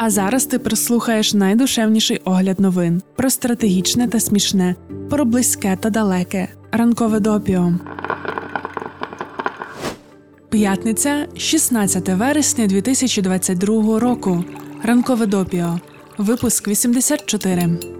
А зараз ти прослухаєш найдушевніший огляд новин про стратегічне та смішне, про близьке та далеке. Ранкове допіо. П'ятниця, 16 вересня 2022 року. Ранкове допіо. Випуск 84.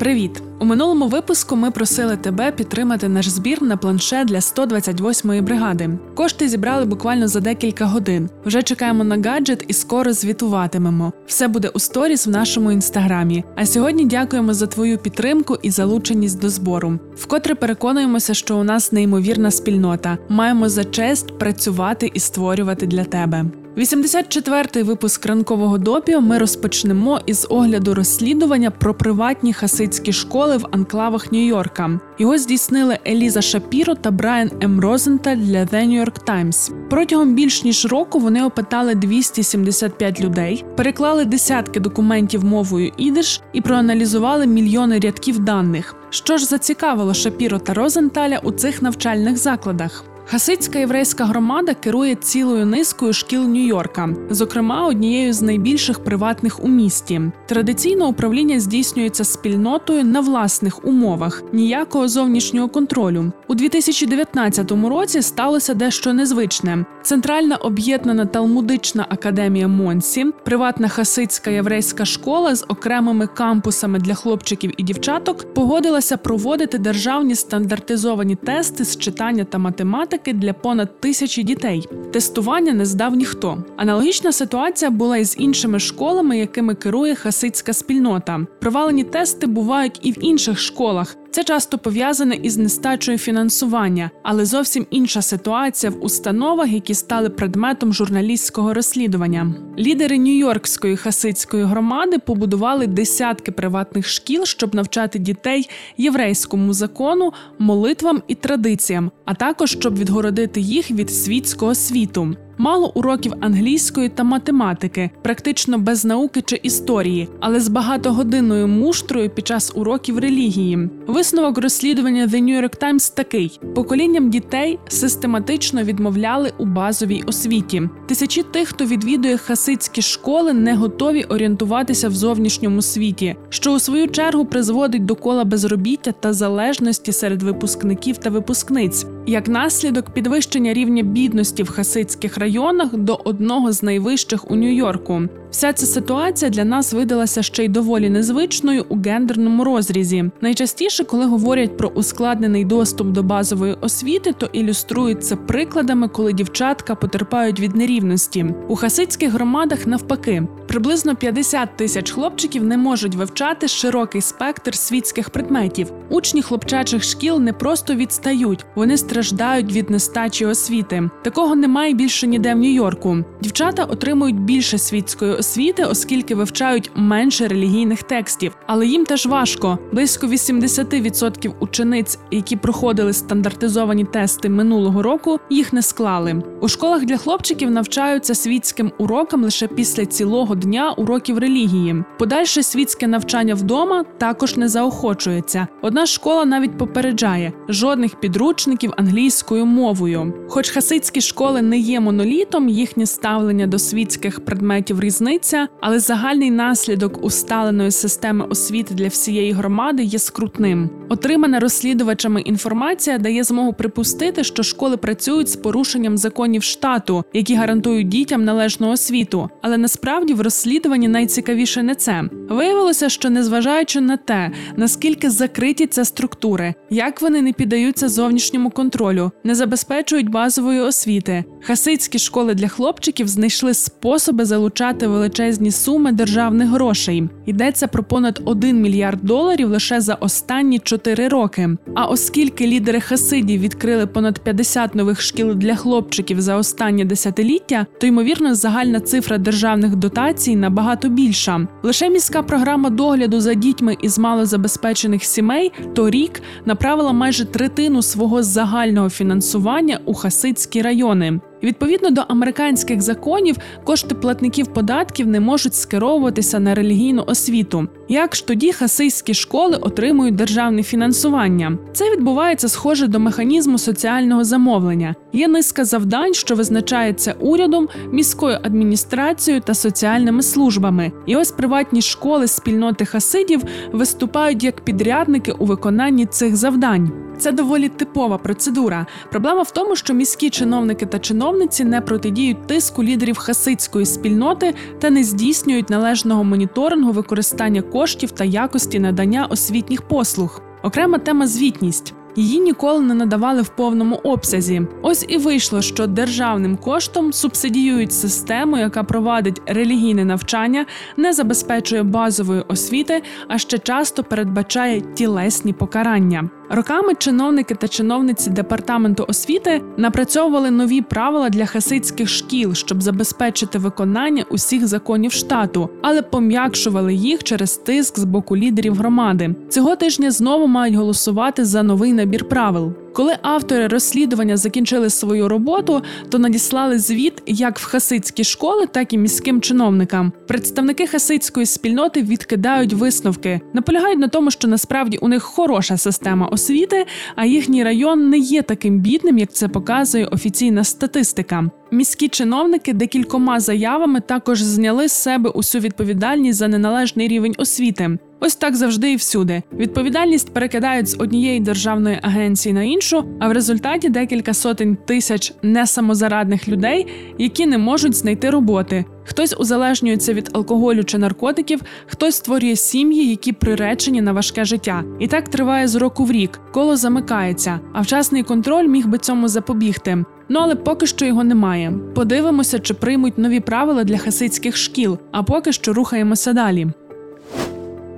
Привіт! У минулому випуску ми просили тебе підтримати наш збір на планшет для 128-ї бригади. Кошти зібрали буквально за декілька годин. Вже чекаємо на гаджет і скоро звітуватимемо. Все буде у сторіс в нашому інстаграмі. А сьогодні дякуємо за твою підтримку і залученість до збору. Вкотре переконуємося, що у нас неймовірна спільнота. Маємо за честь працювати і створювати для тебе. 84-й випуск ранкового допіо ми розпочнемо із огляду розслідування про приватні хасидські школи в анклавах Нью-Йорка. Його здійснили Еліза Шапіро та Брайан М. Розенталь для The New York Times. Протягом більш ніж року вони опитали 275 людей, переклали десятки документів мовою ідиш і проаналізували мільйони рядків даних. Що ж зацікавило Шапіро та Розенталя у цих навчальних закладах? Хасидська єврейська громада керує цілою низкою шкіл Нью-Йорка, зокрема однією з найбільших приватних у місті. Традиційно управління здійснюється спільнотою на власних умовах, ніякого зовнішнього контролю. У 2019 році сталося дещо незвичне. Центральна об'єднана талмудична академія Монсі, приватна хасидська єврейська школа з окремими кампусами для хлопчиків і дівчаток, погодилася проводити державні стандартизовані тести з читання та математики практики для понад тисячі дітей. Тестування не здав ніхто. Аналогічна ситуація була і з іншими школами, якими керує хасидська спільнота. Провалені тести бувають і в інших школах, це часто пов'язане із нестачою фінансування, але зовсім інша ситуація в установах, які стали предметом журналістського розслідування. Лідери Нью-Йоркської хасидської громади побудували десятки приватних шкіл, щоб навчати дітей єврейському закону, молитвам і традиціям, а також щоб відгородити їх від світського світу мало уроків англійської та математики, практично без науки чи історії, але з багатогодинною муштрою під час уроків релігії. Висновок розслідування The New York Times такий: поколінням дітей систематично відмовляли у базовій освіті. Тисячі тих, хто відвідує хасидські школи, не готові орієнтуватися в зовнішньому світі, що у свою чергу призводить до кола безробіття та залежності серед випускників та випускниць. Як наслідок підвищення рівня бідності в хасидських районах районах до одного з найвищих у Нью-Йорку. Вся ця ситуація для нас видалася ще й доволі незвичною у гендерному розрізі. Найчастіше, коли говорять про ускладнений доступ до базової освіти, то ілюструють це прикладами, коли дівчатка потерпають від нерівності. У хасидських громадах навпаки, приблизно 50 тисяч хлопчиків не можуть вивчати широкий спектр світських предметів. Учні хлопчачих шкіл не просто відстають, вони страждають від нестачі освіти. Такого немає більше ніде в Нью-Йорку. Дівчата отримують більше світської освіти, оскільки вивчають менше релігійних текстів, але їм теж важко. Близько 80% учениць, які проходили стандартизовані тести минулого року, їх не склали. У школах для хлопчиків навчаються світським урокам лише після цілого дня уроків релігії. Подальше світське навчання вдома також не заохочується. Одна школа навіть попереджає жодних підручників англійською мовою. Хоч хасидські школи не є монолітом, їхнє ставлення до світських предметів різне різниця, але загальний наслідок усталеної системи освіти для всієї громади є скрутним. Отримана розслідувачами інформація дає змогу припустити, що школи працюють з порушенням законів штату, які гарантують дітям належну освіту. Але насправді в розслідуванні найцікавіше не це. Виявилося, що незважаючи на те, наскільки закриті це структури, як вони не піддаються зовнішньому контролю, не забезпечують базової освіти. Хасидські школи для хлопчиків знайшли способи залучати величезні суми державних грошей. Йдеться про понад 1 мільярд доларів лише за останні 4 роки. А оскільки лідери Хасидів відкрили понад 50 нових шкіл для хлопчиків за останнє десятиліття, то ймовірно загальна цифра державних дотацій набагато більша. Лише міська програма догляду за дітьми із малозабезпечених сімей торік направила майже третину свого загального фінансування у хасидські райони. Відповідно до американських законів, кошти платників податків не можуть скеровуватися на релігійну освіту. Як ж тоді хасийські школи отримують державне фінансування? Це відбувається схоже до механізму соціального замовлення. Є низка завдань, що визначається урядом, міською адміністрацією та соціальними службами. І ось приватні школи спільноти хасидів виступають як підрядники у виконанні цих завдань. Це доволі типова процедура. Проблема в тому, що міські чиновники та чиновниці не протидіють тиску лідерів хасидської спільноти та не здійснюють належного моніторингу використання коштів та якості надання освітніх послуг. Окрема тема звітність. Її ніколи не надавали в повному обсязі. Ось і вийшло, що державним коштом субсидіюють систему, яка провадить релігійне навчання, не забезпечує базової освіти, а ще часто передбачає тілесні покарання. Роками чиновники та чиновниці департаменту освіти напрацьовували нові правила для хасидських шкіл, щоб забезпечити виконання усіх законів штату, але пом'якшували їх через тиск з боку лідерів громади. Цього тижня знову мають голосувати за новий набір правил. Коли автори розслідування закінчили свою роботу, то надіслали звіт як в хасидські школи, так і міським чиновникам. Представники хасидської спільноти відкидають висновки, наполягають на тому, що насправді у них хороша система освіти, а їхній район не є таким бідним, як це показує офіційна статистика. Міські чиновники декількома заявами також зняли з себе усю відповідальність за неналежний рівень освіти. Ось так завжди і всюди. Відповідальність перекидають з однієї державної агенції на іншу, а в результаті декілька сотень тисяч несамозарадних людей, які не можуть знайти роботи. Хтось узалежнюється від алкоголю чи наркотиків, хтось створює сім'ї, які приречені на важке життя. І так триває з року в рік, коло замикається, а вчасний контроль міг би цьому запобігти. Ну але поки що його немає. Подивимося, чи приймуть нові правила для хасидських шкіл, а поки що рухаємося далі.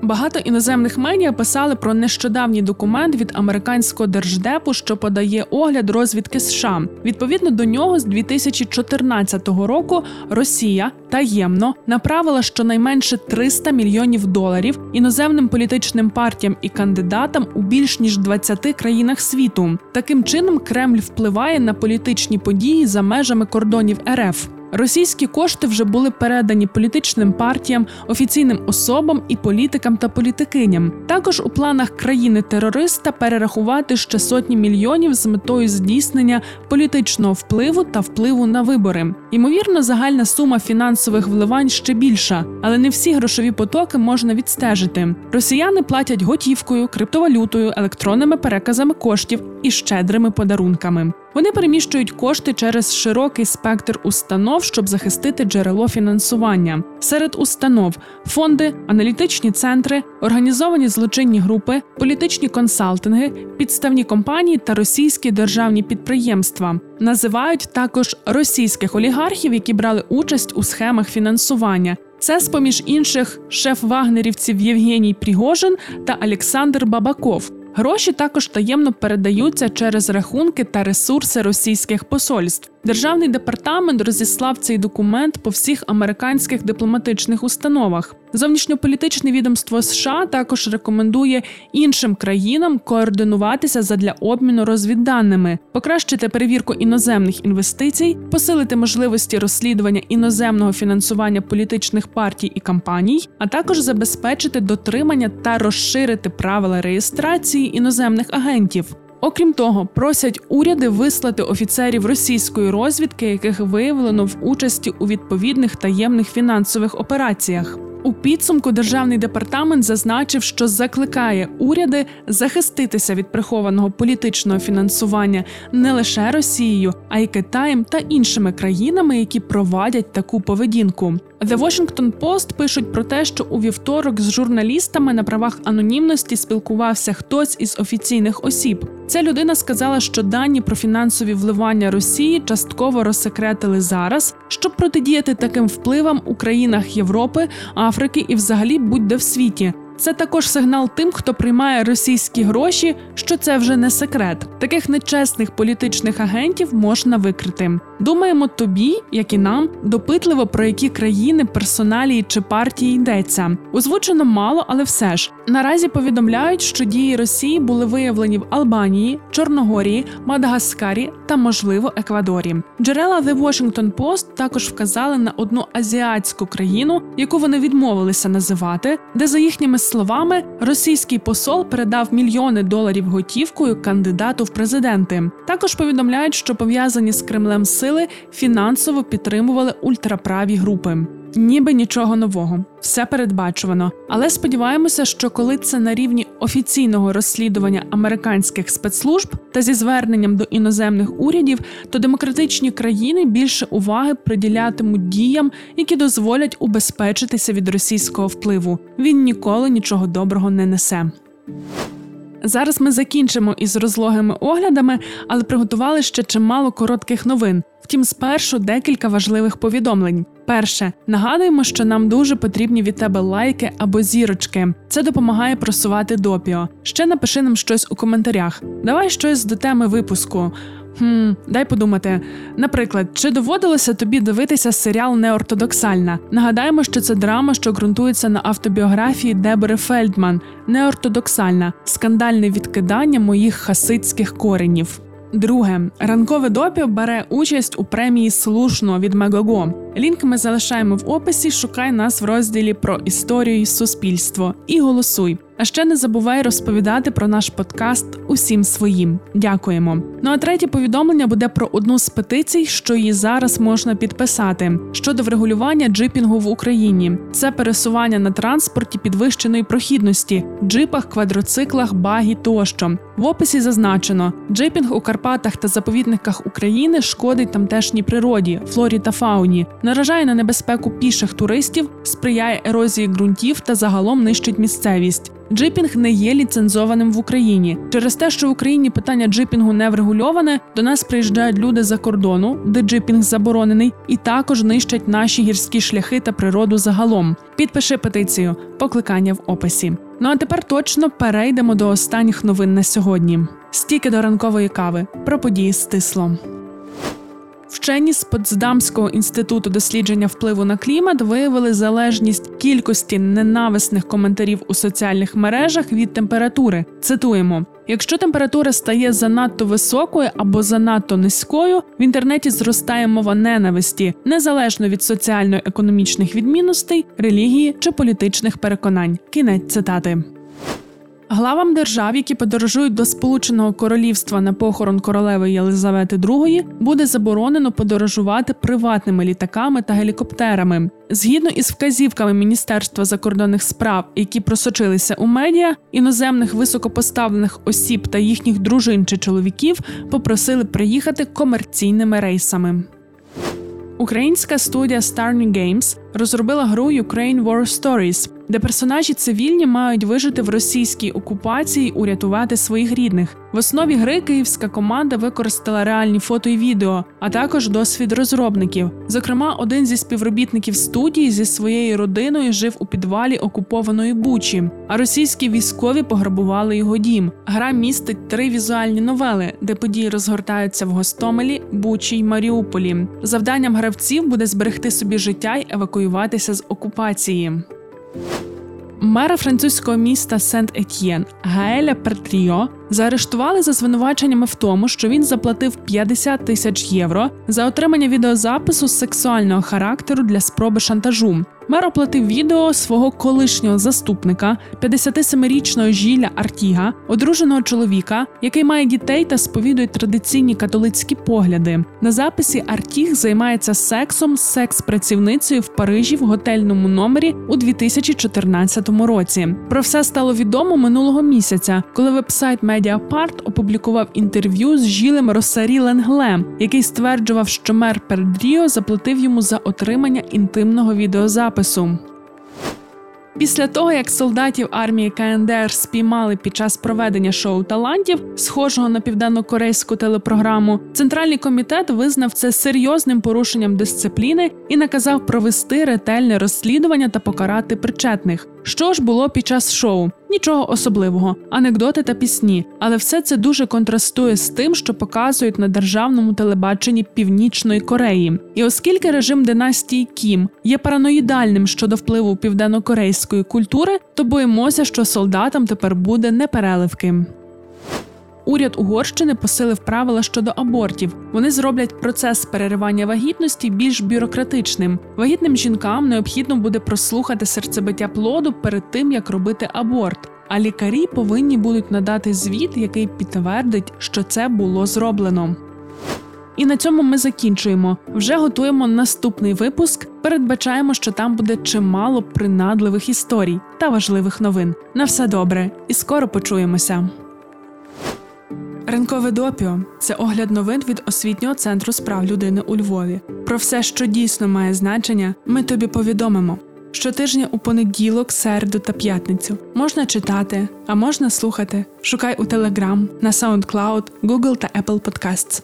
Багато іноземних медіа писали про нещодавній документ від американського держдепу, що подає огляд розвідки США. Відповідно до нього, з 2014 року Росія таємно направила щонайменше 300 мільйонів доларів іноземним політичним партіям і кандидатам у більш ніж 20 країнах світу. Таким чином Кремль впливає на політичні події за межами кордонів РФ. Російські кошти вже були передані політичним партіям, офіційним особам і політикам та політикиням. Також у планах країни-терориста перерахувати ще сотні мільйонів з метою здійснення політичного впливу та впливу на вибори. Ймовірно, загальна сума фінансових вливань ще більша, але не всі грошові потоки можна відстежити. Росіяни платять готівкою, криптовалютою, електронними переказами коштів і щедрими подарунками. Вони переміщують кошти через широкий спектр установ, щоб захистити джерело фінансування. Серед установ фонди, аналітичні центри, організовані злочинні групи, політичні консалтинги, підставні компанії та російські державні підприємства. Називають також російських олігархів, які брали участь у схемах фінансування. Це, з поміж інших, шеф вагнерівців Євгеній Пригожин та Олександр Бабаков. Гроші також таємно передаються через рахунки та ресурси російських посольств. Державний департамент розіслав цей документ по всіх американських дипломатичних установах. Зовнішньополітичне відомство США також рекомендує іншим країнам координуватися задля обміну розвідданими, покращити перевірку іноземних інвестицій, посилити можливості розслідування іноземного фінансування політичних партій і кампаній, а також забезпечити дотримання та розширити правила реєстрації іноземних агентів. Окрім того, просять уряди вислати офіцерів російської розвідки, яких виявлено в участі у відповідних таємних фінансових операціях. У підсумку державний департамент зазначив, що закликає уряди захиститися від прихованого політичного фінансування не лише Росією, а й Китаєм та іншими країнами, які провадять таку поведінку. The Washington Post пишуть про те, що у вівторок з журналістами на правах анонімності спілкувався хтось із офіційних осіб. Ця людина сказала, що дані про фінансові вливання Росії частково розсекретили зараз, щоб протидіяти таким впливам у країнах Європи, Африки і, взагалі, будь-де в світі. Це також сигнал тим, хто приймає російські гроші, що це вже не секрет. Таких нечесних політичних агентів можна викрити. Думаємо, тобі, як і нам, допитливо про які країни, персоналії чи партії йдеться. Озвучено мало, але все ж Наразі повідомляють, що дії Росії були виявлені в Албанії, Чорногорії, Мадагаскарі та, можливо, Еквадорі. Джерела The Washington Post також вказали на одну азіатську країну, яку вони відмовилися називати, де, за їхніми словами, російський посол передав мільйони доларів готівкою кандидату в президенти. Також повідомляють, що пов'язані з Кремлем сили фінансово підтримували ультраправі групи. Ніби нічого нового, все передбачувано. Але сподіваємося, що коли це на рівні офіційного розслідування американських спецслужб та зі зверненням до іноземних урядів, то демократичні країни більше уваги приділятимуть діям, які дозволять убезпечитися від російського впливу. Він ніколи нічого доброго не несе. Зараз ми закінчимо із розлогими оглядами, але приготували ще чимало коротких новин. Втім, спершу декілька важливих повідомлень. Перше, нагадуємо, що нам дуже потрібні від тебе лайки або зірочки. Це допомагає просувати допіо. Ще напиши нам щось у коментарях. Давай щось до теми випуску. Хм, дай подумати. Наприклад, чи доводилося тобі дивитися серіал Неортодоксальна? Нагадаємо, що це драма, що ґрунтується на автобіографії Дебори Фельдман, неортодоксальна, скандальне відкидання моїх хасидських коренів. Друге, ранкове допіо бере участь у премії Слушно від Мегого. Лінк ми залишаємо в описі. Шукай нас в розділі про історію і суспільство і голосуй. А ще не забувай розповідати про наш подкаст усім своїм. Дякуємо. Ну а третє повідомлення буде про одну з петицій, що її зараз можна підписати щодо врегулювання джипінгу в Україні. Це пересування на транспорті підвищеної прохідності, джипах, квадроциклах, багі тощо. В описі зазначено, джипінг у Карпатах та заповідниках України шкодить тамтешній природі, флорі та фауні, наражає на небезпеку піших туристів, сприяє ерозії ґрунтів та загалом нищить місцевість. Джипінг не є ліцензованим в Україні. Через те, що в Україні питання джипінгу не врегульоване, до нас приїжджають люди за кордону, де джипінг заборонений, і також нищать наші гірські шляхи та природу загалом. Підпиши петицію, покликання в описі. Ну а тепер точно перейдемо до останніх новин на сьогодні. Стіки до ранкової кави про події стисло. Вчені з Потсдамського інституту дослідження впливу на клімат виявили залежність кількості ненависних коментарів у соціальних мережах від температури. Цитуємо: якщо температура стає занадто високою або занадто низькою, в інтернеті зростає мова ненависті, незалежно від соціально-економічних відмінностей, релігії чи політичних переконань. Кінець цитати. Главам держав, які подорожують до Сполученого Королівства на похорон королеви Єлизавети II, буде заборонено подорожувати приватними літаками та гелікоптерами. Згідно із вказівками Міністерства закордонних справ, які просочилися у медіа, іноземних високопоставлених осіб та їхніх дружин чи чоловіків попросили приїхати комерційними рейсами. Українська студія Starny Games розробила гру Ukraine War Stories, де персонажі цивільні мають вижити в російській окупації, урятувати своїх рідних. В основі гри київська команда використала реальні фото і відео, а також досвід розробників. Зокрема, один зі співробітників студії зі своєю родиною жив у підвалі окупованої Бучі, а російські військові пограбували його дім. Гра містить три візуальні новели, де події розгортаються в Гостомелі, Бучі й Маріуполі. Завданням гравців буде зберегти собі життя й евакуюватися з окупації. Мера французького міста Сент-Етьєн Гаеля Пертріо заарештували за звинуваченнями в тому, що він заплатив 50 тисяч євро за отримання відеозапису сексуального характеру для спроби шантажу. Мер оплатив відео свого колишнього заступника, 57-річного Жіля Артіга, одруженого чоловіка, який має дітей та сповідує традиційні католицькі погляди. На записі Артіг займається сексом з секс-працівницею в Парижі в готельному номері у 2014 році. Про все стало відомо минулого місяця, коли вебсайт Mediapart опублікував інтерв'ю з Жілем Росарі Ленглем, який стверджував, що мер Пердріо заплатив йому за отримання інтимного відеозапису запису. Після того, як солдатів армії КНДР спіймали під час проведення шоу талантів, схожого на південно-корейську телепрограму, центральний комітет визнав це серйозним порушенням дисципліни і наказав провести ретельне розслідування та покарати причетних. Що ж було під час шоу? Нічого особливого, анекдоти та пісні, але все це дуже контрастує з тим, що показують на державному телебаченні Північної Кореї. І оскільки режим династії Кім є параноїдальним щодо впливу південно-корейських лікарської культури, то боїмося, що солдатам тепер буде непереливки. Уряд Угорщини посилив правила щодо абортів. Вони зроблять процес переривання вагітності більш бюрократичним. Вагітним жінкам необхідно буде прослухати серцебиття плоду перед тим, як робити аборт. А лікарі повинні будуть надати звіт, який підтвердить, що це було зроблено. І на цьому ми закінчуємо. Вже готуємо наступний випуск. Передбачаємо, що там буде чимало принадливих історій та важливих новин. На все добре, і скоро почуємося. Ринкове допіо це огляд новин від освітнього центру справ людини у Львові. Про все, що дійсно має значення, ми тобі повідомимо. Щотижня у понеділок, середу та п'ятницю можна читати, а можна слухати. Шукай у Telegram, на SoundCloud, Google та Apple Podcasts.